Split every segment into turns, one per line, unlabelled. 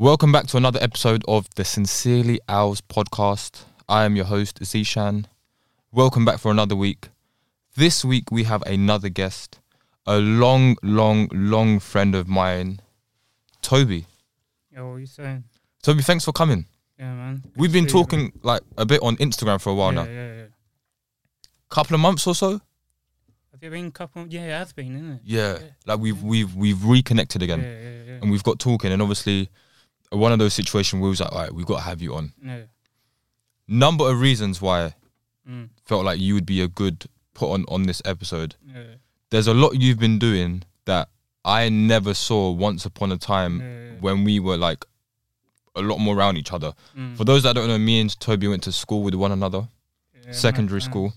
Welcome back to another episode of the Sincerely Ours podcast. I am your host, Zishan. Welcome back for another week. This week we have another guest, a long, long, long friend of mine, Tobi.
Yo, what you saying?
Tobi, thanks for coming.
Yeah, man. Good
We've been
see
talking like a bit on Instagram for a while
man.
now.
Yeah, yeah, yeah.
Couple of months or so.
Have you been a couple? Yeah, it has been, isn't it?
Yeah,
Yeah.
like we've we've we've reconnected
Yeah,
again,
yeah, yeah.
and we've got talking, and obviously, one of those situations where we was like, all right, we've got to have you on.
yeah.
Number of reasons why
Mm,
felt like you would be a good put on on this episode.
yeah,
There's a lot you've been doing that I never saw once upon a time
yeah,
when we were like a lot more around each other.
mm,
For those that don't know, me and Tobi went to school with one another, secondary school.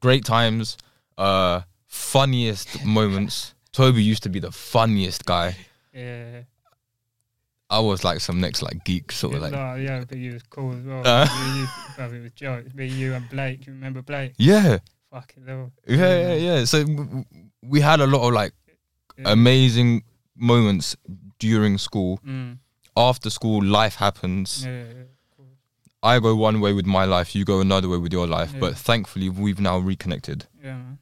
Great times, uh, funniest moments. Tobi used to be the funniest guy.
Yeah.
I was like some next like geek sort of like
no, yeah, but you was cool as well.
Uh.
you, brother, it was jokes. Me, you, and Blake. You remember Blake?
yeah,
Fucking hell.
yeah, yeah, yeah. So w- we had a lot of like
Yeah.
amazing moments during school.
Mm,
After school, life happens.
yeah, yeah, cool.
I go one way with my life, you go another way with your life. But thankfully, we've now reconnected.
Yeah, man.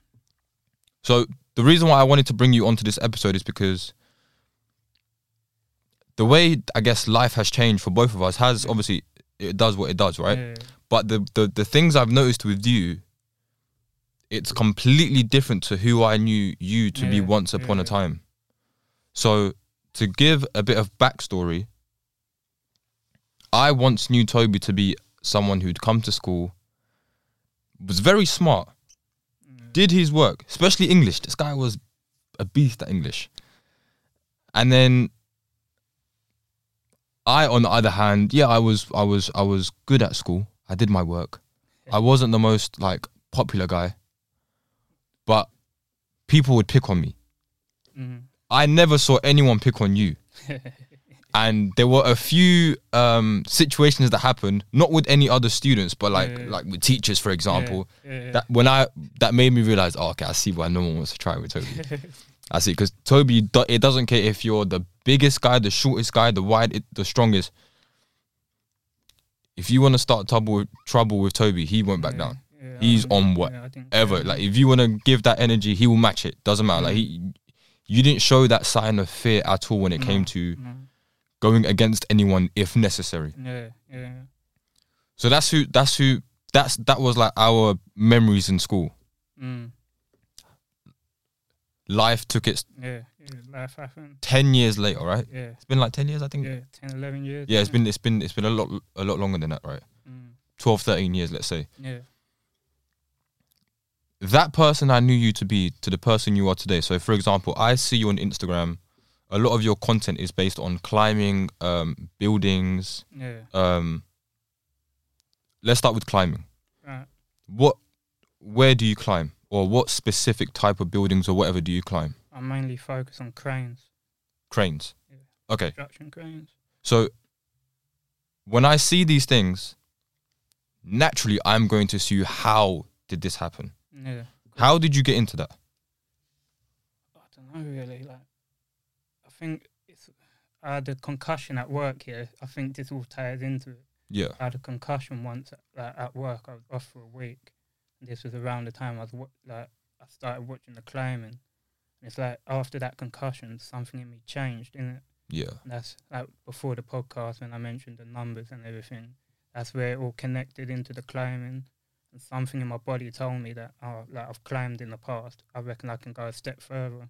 So the reason why I wanted to bring you onto this episode is because the way I guess life has changed for both of us has obviously it does what it does, right?
Yeah,
But the, the the things I've noticed with you, it's completely different to who I knew you to be
Yeah,
once upon
yeah.
a time. So to give a bit of backstory, I once knew Tobi to be someone who'd come to school, was very smart,
Mm,
did his work, especially English. This guy was a beast at English. And then I, on the other hand, yeah, I was, I was, I was good at school. I did my work. I wasn't the most like popular guy, but people would pick on me.
mm.
I never saw anyone pick on you. and there were a few um, situations that happened, not with any other students, but like
Yeah.
like with teachers, for example.
Yeah, yeah,
That when I that made me realize, oh, okay, I see why no one wants to try with Tobi. I see because Tobi, it doesn't care if you're the biggest guy, the shortest guy, the wide, the strongest. If you want to start trouble with, trouble with Tobi, he won't back
Yeah,
down
yeah,
He's on what-
yeah,
Like if you want to give that energy, he will match it. Doesn't matter. Like he, you didn't show that sign of fear at all when it came to
no.
going against anyone if necessary.
Yeah, yeah.
So that's who. That's who. That's that was like our memories in school.
Mm,
Life took its
yeah. Life happened.
ten years later, right?
Yeah,
It's been like ten years, I think.
yeah. 10, 11 years.
Yeah, it's been it's been it's been a lot a lot longer than that, right?
Mm,
12, 13 years, let's say.
yeah,
That person I knew you to be to the person you are today. So, for example, I see you on Instagram. A lot of your content is based on climbing, um, buildings.
yeah.
Um, let's start with climbing.
Right.
What, where do you climb, or what specific type of buildings or whatever do you climb?
I mainly focus on cranes,
Cranes.
Yeah.
Okay,
construction cranes.
so when I see these things, naturally I'm going to assume how did this happen?
Yeah.
How did you get into that?
I don't know really. Like, I think it's. I had a concussion at work here. I think this all ties into it.
Yeah.
I had a concussion once at, like, at work. I was off for a week. This was around the time I was like I started watching the climbing. And it's like after that concussion, something in me changed, didn't it?
Yeah.
And that's like before the podcast when I mentioned the numbers and everything. That's where it all connected into the climbing. And something in my body told me that oh, like I've climbed in the past. I reckon I can go a step further.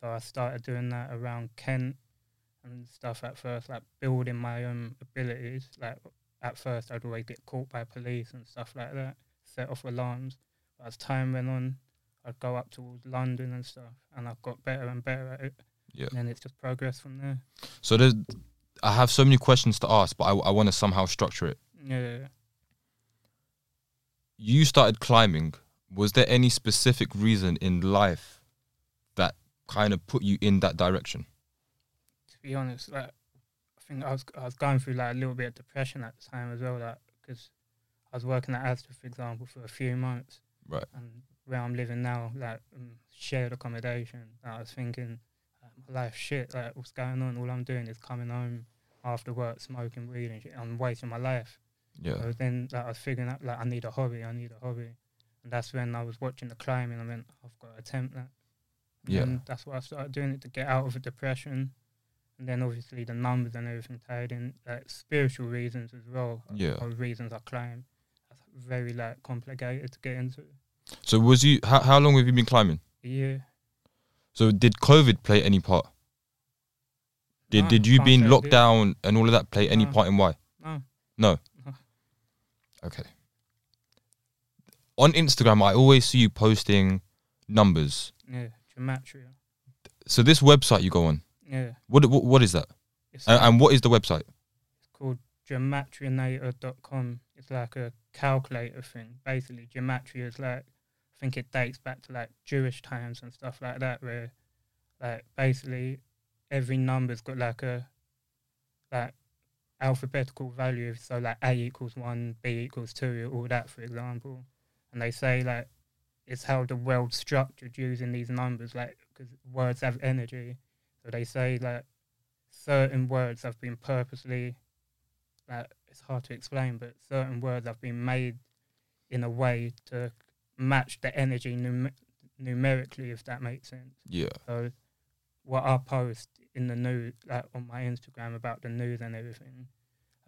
So I started doing that around Kent and stuff at first, like building my own abilities. Like at first, I'd always get caught by police and stuff like that, set off alarms. But as time went on, I'd go up towards London and stuff, and I've got better and better at it.
Yeah.
And then it's just progress from there.
So there's, I have so many questions to ask, but I, I want to somehow structure it.
Yeah.
You started climbing. Was there any specific reason in life that kind of put you in that direction?
to be honest, like I think I was I was going through like a little bit of depression at the time as well, like because I was working at Asda, for example, for a few months,
Right.
and where I'm living now, like um, shared accommodation. I was thinking, like, my life shit. Like what's going on? All I'm doing is coming home after work smoking weed and shit. I'm wasting my life.
Yeah.
So then like, I was figuring out like I need a hobby, I need a hobby. And that's when I was watching the climbing. I went, I've got to attempt that. And
Yeah.
then that's why I started doing it to get out of the depression. And then obviously the numbers and everything tied in, like spiritual reasons as well.
Yeah.
Are reasons I climb. That's very like complicated to get into.
So was you? How, how long have you been climbing?
A year.
So did COVID play any part? Did
No,
did you being locked
did.
down and all of that play any
No.
part in why?
No. No.
Okay. On Instagram, I always see you posting numbers.
Yeah. Gematria.
So this website you go on,
Yeah.
what what, what is that? And, and what is the website?
It's called gematrinator.com. It's like a calculator thing. Basically, gematria is like, think it dates back to like Jewish times and stuff like that, where like basically every number's got like a like alphabetical value. So like A equals one, B equals two, all that, for example. And they say like it's how the world's structured using these numbers, like because words have energy. So they say like certain words have been purposely like it's hard to explain, but certain words have been made in a way to match the energy num- numerically, if that makes sense.
Yeah.
So what I post in the news, like on my Instagram about the news and everything,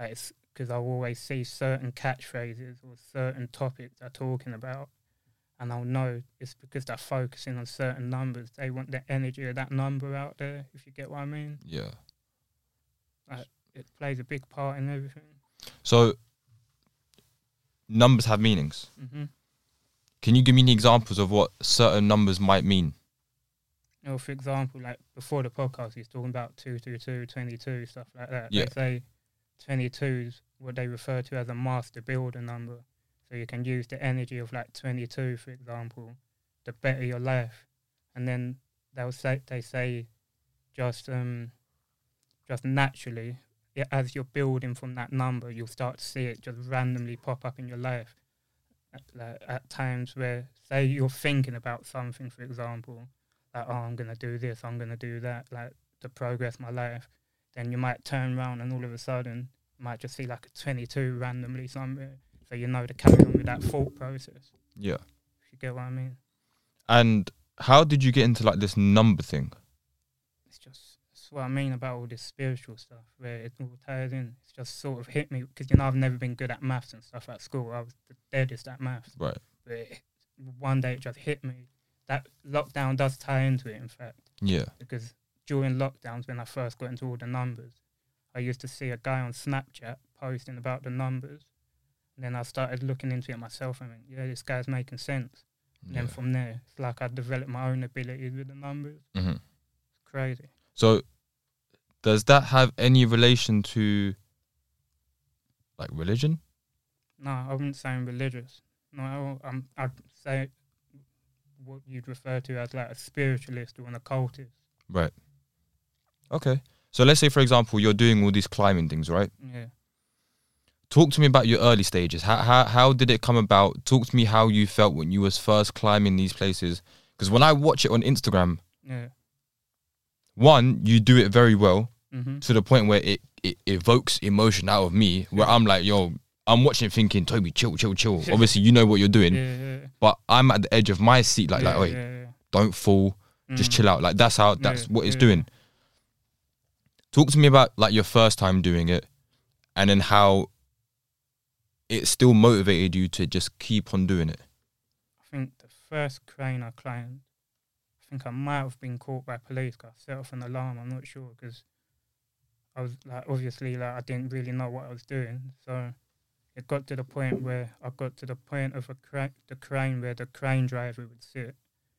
uh, it's because I always see certain catchphrases or certain topics they're talking about, and I'll know it's because they're focusing on certain numbers. They want the energy of that number out there, if you get what I mean.
Yeah.
It plays a big part in everything.
So numbers have meanings.
hmm
Can you give me any examples of what certain numbers might mean?
Know, for example, like before the podcast, he's talking about 222, 22, stuff like that.
Yeah.
They say 22 is what they refer to as a master builder number. So you can use the energy of like 22, for example, to better your life. And then they'll say, they say just, um, just naturally, as you're building from that number, you'll start to see it just randomly pop up in your life. At, like, at times where, say, you're thinking about something, for example, like, oh, I'm gonna do this, I'm gonna do that, like to progress my life, then you might turn around and all of a sudden you might just see like a 22 randomly somewhere, so you know to carry on with that thought process.
Yeah.
If you get what I mean,
And how did you get into like this number thing?
it's just that's what I mean about all this spiritual stuff where it all ties in. It's just sort of hit me because you know I've never been good at maths and stuff at school. I was the deadest at maths.
Right.
But it, one day it just hit me. That lockdown does tie into it, in fact.
Yeah.
because during lockdowns when I first got into all the numbers, I used to see a guy on Snapchat posting about the numbers. And then I started looking into it myself and went, yeah, this guy's making sense. And
yeah.
then from there, it's like I developed my own abilities with the numbers.
hmm
It's crazy.
So does that have any relation to like religion?
No, I wouldn't say I'm religious. No, I'm, I'd say what you'd refer to as like a spiritualist or an occultist.
Right. Okay. So let's say for example you're doing all these climbing things, right?
Yeah.
Talk to me about your early stages. How how how did it come about? Talk to me how you felt when you was first climbing these places. Because when I watch it on Instagram,
Yeah.
One you do it very well
Mm-hmm.
to the point where it, it evokes emotion out of me. Where I'm like, yo, I'm watching thinking, Tobi, chill, chill, chill. Obviously, you know what you're doing,
Yeah, yeah,
but I'm at the edge of my seat, like,
yeah,
like, wait,
yeah, yeah.
don't fall, just
Mhm.
chill out. Like that's how that's
Yeah,
what it's
yeah,
doing. Talk to me about like your first time doing it, and then how it still motivated you to just keep on doing it.
I think the first crane I climbed, think I might have been caught by police 'cause I set off an alarm. I'm not sure because I was like, obviously, like I didn't really know what I was doing. So it got to the point where I got to the point of a cra- the crane where the crane driver would sit,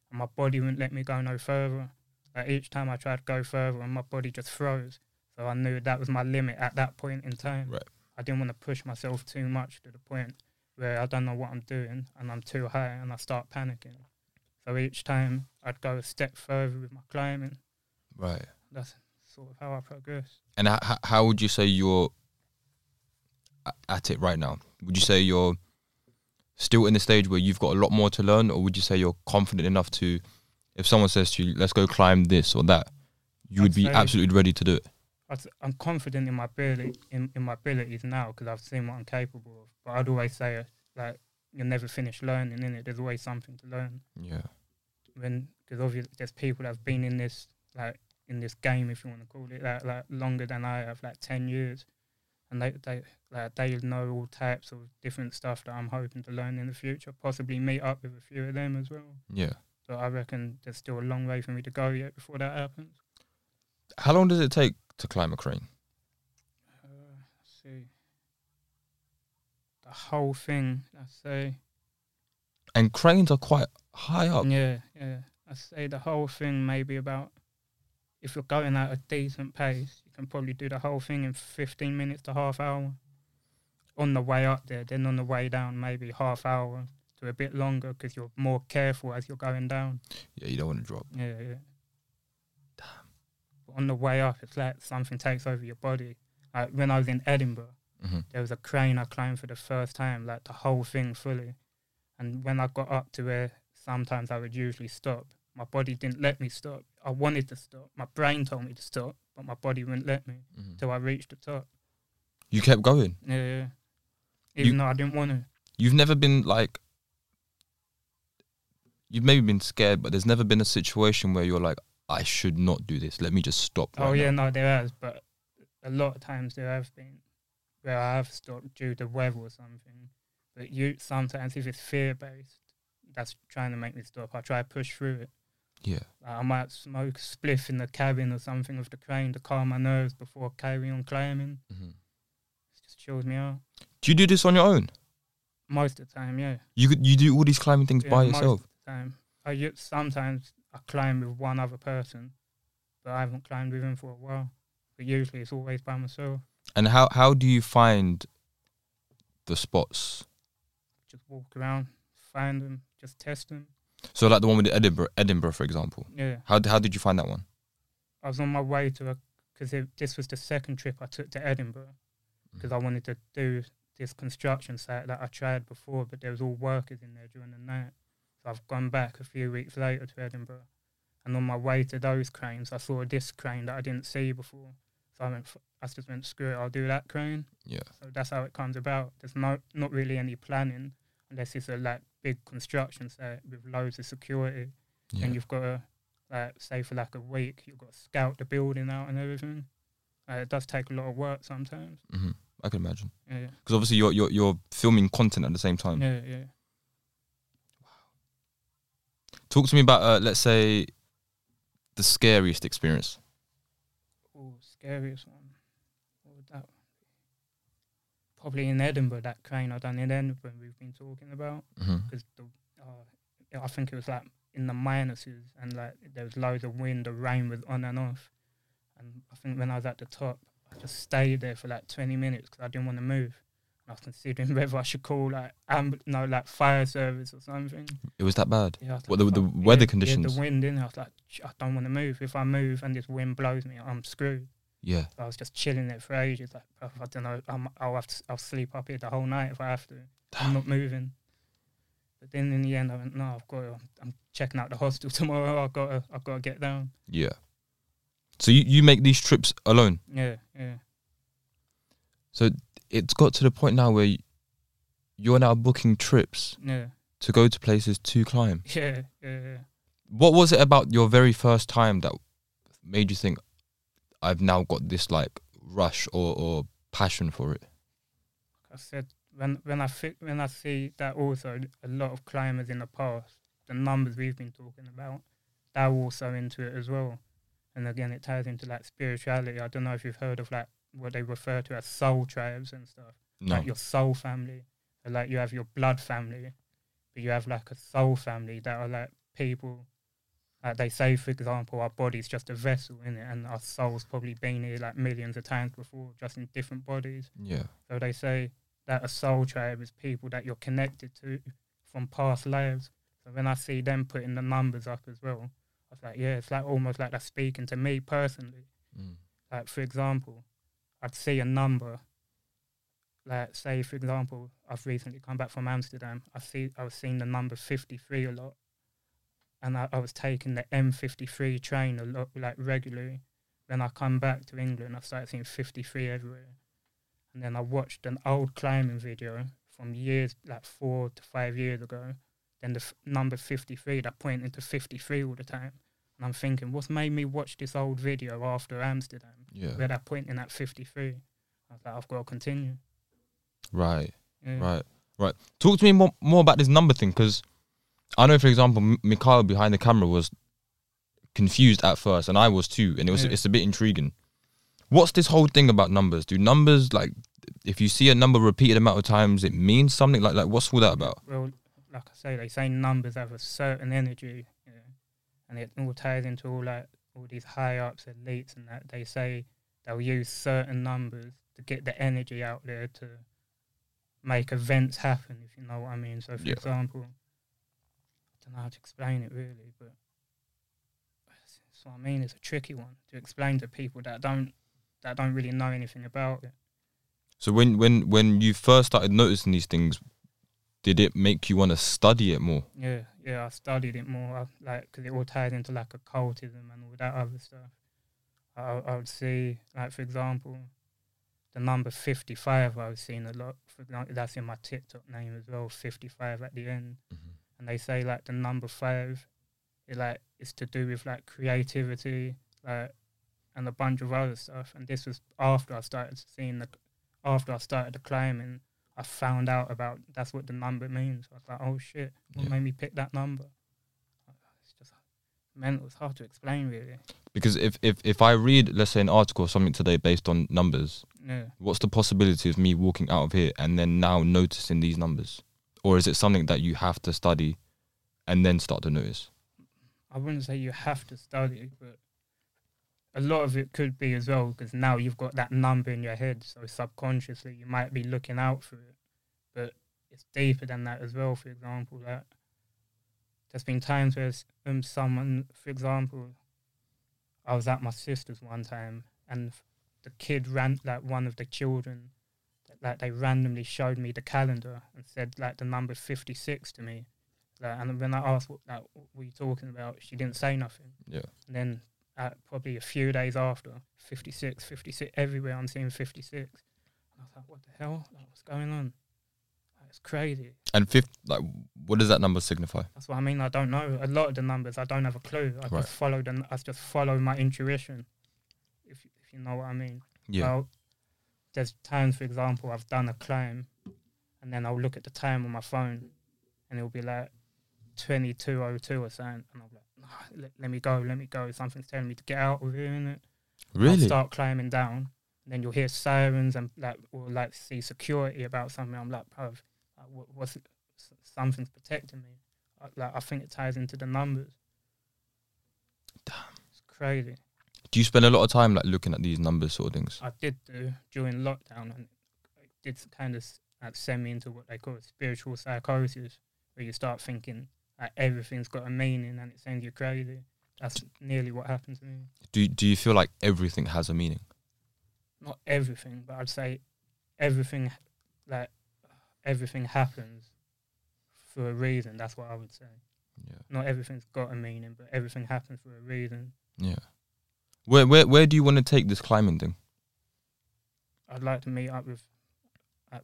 and my body wouldn't let me go no further. Like each time I tried to go further, and my body just froze. So I knew that was my limit at that point in time.
Right.
I didn't want to push myself too much to the point where I don't know what I'm doing and I'm too high and I start panicking. So each time I'd go a step further with my climbing.
Right.
That's sort of how I progress.
And how, how would you say you're at it right now? Would you say you're still in the stage where you've got a lot more to learn, or would you say you're confident enough to, if someone says to you, "Let's go climb this or that," you would
I'd
be absolutely ready to do it?
I'm confident in my ability in, in my abilities now because I've seen what I'm capable of. But I'd always say like you're never finished learning. In it, there's always something to learn.
Yeah.
When because obviously there's people that have been in this like in this game, if you want to call it that, like longer than I have, like ten years, and they they like they know all types of different stuff that I'm hoping to learn in the future. Possibly meet up with a few of them as well.
Yeah.
So I reckon there's still a long way for me to go yet before that happens.
How long does it take to climb a crane?
Uh, let's see. The whole thing, I say,
And cranes are quite high up.
yeah, yeah. I say the whole thing maybe about. If you're going at a decent pace, you can probably do the whole thing in 15 minutes to half hour. On the way up there, then on the way down, maybe half hour to a bit longer because you're more careful as you're going down.
Yeah, you don't want to drop.
Yeah, yeah. Damn. But on the way up, it's like something takes over your body. Like when I was in Edinburgh,
hmm
there was a crane I climbed for the first time, like the whole thing fully. And when I got up to where sometimes I would usually stop, my body didn't let me stop. I wanted to stop. My brain told me to stop, but my body wouldn't let me
hmm
till I reached the top.
You kept going.
Yeah, yeah. Even though I didn't want to.
You've never been like. You've maybe been scared, but there's never been a situation where you're like, I should not do this. Let me just stop.
Oh yeah,
now."
no, there has, but a lot of times there have been where I have stopped due to weather or something. But you sometimes if it's fear based, that's trying to make me stop. I try to push through it.
Yeah.
Like, I might smoke a spliff in the cabin or something with the crane to calm my nerves before carrying on climbing.
hmm
It just chills me out.
Do you do this on your own?
Most of the time, yeah.
You could you do all these climbing things
yeah
by
most
yourself.
of the time. I sometimes I climb with one other person, but I haven't climbed with him for a while. But usually it's always by myself.
And how how do you find the spots?
Just walk around, find them, just test them.
So like the one with the Edinburgh, Edinburgh, for example.
Yeah,
How how did you find that one?
I was on my way to because this was the second trip I took to Edinburgh mm. because I wanted to do this construction site that I tried before, but there was all workers in there during the night. So I've gone back a few weeks later to Edinburgh, and on my way to those cranes, I saw this crane that I didn't see before. So I went, I just went, screw it, I'll do that crane.
Yeah.
So that's how it comes about. There's no not really any planning unless it's a like big construction site with loads of security.
Yeah.
and you've got to like say for like a week you've got to scout the building out and everything. Uh, it does take a lot of work sometimes.
hmm I can imagine
Yeah,
because obviously you're you're you're filming content at the same time.
yeah, yeah. Wow.
Talk to me about uh, let's say the scariest experience.
Oh, scariest one. What would that one be? Probably in Edinburgh, that crane I done in Edinburgh we've been talking about because the uh, I think it was like in the minuses and like there was loads of wind, the rain was on and off, and I think when I was at the top, I just stayed there for like 20 minutes because I didn't want to move. And I was considering whether I should call like amb- no like fire service or something.
It was that bad.
Yeah,
What,
like,
the- the weather
Yeah,
conditions?
Yeah, the wind in. I was like, I don't want to move. If I move and this wind blows me, I'm screwed.
Yeah.
I was just chilling there for ages. Like, "Bruv, I don't know. I'm, I'll have to. I'll sleep up here the whole night if I have to. I'm not moving. But then in the end, I went, no, I've got. To, I'm checking out the hostel tomorrow. I've got. To, I've got to get down.
Yeah. So you, you make these trips alone.
Yeah, yeah, So
It's got to the point now where you're now booking trips
yeah,
to go to places to climb.
yeah, yeah. yeah.
What was it about your very first time that made you think I've now got this like rush or, or passion for it?
Like I said, when when I fi- when I see that also a lot of climbers in the past, the numbers we've been talking about, they're also into it as well. And again, it ties into like spirituality. I don't know if you've heard of like what they refer to as soul tribes and stuff.
No.
Like your soul family, like you have your blood family, but you have like a soul family that are like people. Like they say, for example, our body's just a vessel in it, and our soul's probably been here like millions of times before, just in different bodies.
Yeah.
So they say that a soul tribe is people that you're connected to from past lives. So when I see them putting the numbers up as well, I was like, yeah, it's like almost like they're speaking to me personally.
Mm.
Like for example, I'd see a number. Like say for example, I've recently come back from Amsterdam. I see I was seeing the number fifty three a lot, and I, I was taking the M fifty three train a lot, like regularly. Then I come back to England, I started seeing 53 everywhere. And then I watched an old climbing video from years, like four to five years ago. Then the f- number 53, that pointed to 53 all the time. And I'm thinking, what's made me watch this old video after Amsterdam,
Yeah.
where they're pointing at 53? I was like, I've got to continue.
Right.
Yeah.
Right. Right. Talk to me more more about this number thing because I know, for example, M- Mikhail behind the camera was confused at first, and I was too, and it was
Yeah.
it's a bit intriguing. What's this whole thing about numbers? Do numbers like if you see a number repeated amount of times, it means something? Like like what's all that about?
Well, like I say, they say numbers have a certain energy, you know, and it all ties into all like all these high ups, elites, and that they say they'll use certain numbers to get the energy out there to make events happen. If you know what I mean. So, for
Yeah.
example, don't know how to explain it really, but that's what I mean. It's a tricky one to explain to people that don't that don't really know anything about it.
So when when when you first started noticing these things, did it make you want to study it more?
Yeah, yeah, I studied it more, I, like, because it all ties into like occultism and all that other stuff. I, I would see, like, for example, the number 55 I was seeing a lot. For example, that's in my TikTok name as well, 55 at the end. Mm-hmm. And they say, like, the number five, it, like, it's to do with, like, creativity, like, and a bunch of other stuff. And this was after I started seeing the, after I started the climbing, I found out about that's what the number means. I was like, oh shit, what
Yeah.
made me pick that number? It's just mental. It's hard to explain, really.
Because if if if I read let's say an article or something today based on numbers,
Yeah,
what's the possibility of me walking out of here and then now noticing these numbers? Or is it something that you have to study and then start to notice?
I wouldn't say you have to study, but a lot of it could be as well because now you've got that number in your head, so subconsciously you might be looking out for it, but it's deeper than that as well. For example, that there's been times where um someone, for example, I was at my sister's one time and the kid ran like one of the children, like they randomly showed me the calendar and said like the number fifty six to me. Like, and when I asked what like what were you talking about, she didn't say nothing.
Yeah.
And then uh, probably a few days after, 56, 56, everywhere I'm seeing 56. And I was like, what the hell? Like, what's going on? It's crazy.
And fifth like what does that number signify?
That's what I mean. I don't know. A lot of the numbers, I don't have a clue. I
Right.
just follow them. I just follow my intuition, if, if you know what I mean.
Yeah.
Well, there's times, for example, I've done a climb, and then I'll look at the time on my phone, and it'll be like 2202 or something, and I'll be like, "Nah, let, let me go, let me go. Something's telling me to get out of here, innit? I'll
really?
start climbing down, and then you'll hear sirens and like, or like see security about something. I'm like, bruv, like, what, what's it? Something's protecting me. I, like, I think it ties into the numbers.
Damn.
It's crazy.
Do you spend a lot of time like looking at these numbers sort of things?
I did do during lockdown, and it did kind of like, send me into what they call spiritual psychosis, where you start thinking like everything's got a meaning and it sends you crazy. That's nearly what happened to me.
Do you, do you feel like everything has a meaning?
Not everything, but I'd say everything, like everything happens for a reason. That's what I would say.
Yeah.
Not everything's got a meaning, but everything happens for a reason.
Yeah. Where where where do you want to take this climbing thing?
I'd like to meet up with. Uh,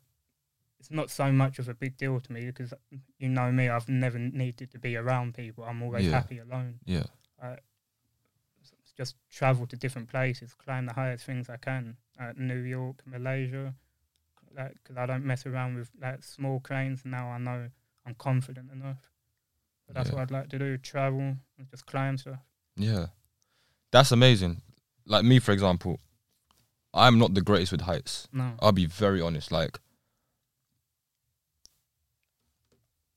it's not so much of a big deal to me because you know me. I've never needed to be around people. I'm always
Yeah.
happy alone.
Yeah.
It's just travel to different places, climb the highest things I can. Uh, New York, Malaysia, like because I don't mess around with like small cranes. Now I know I'm confident enough. But that's
Yeah.
what I'd like to do: travel and just climb stuff.
Yeah. That's amazing. Like me, for example, I'm not the greatest with heights.
No,
I'll be very honest. Like,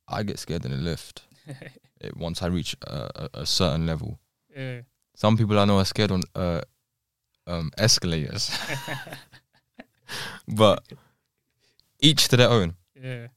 I get scared in a lift it, once I reach a, a, a certain level.
yeah,
Some people I know are scared on uh, um, escalators, but each to their own.
yeah.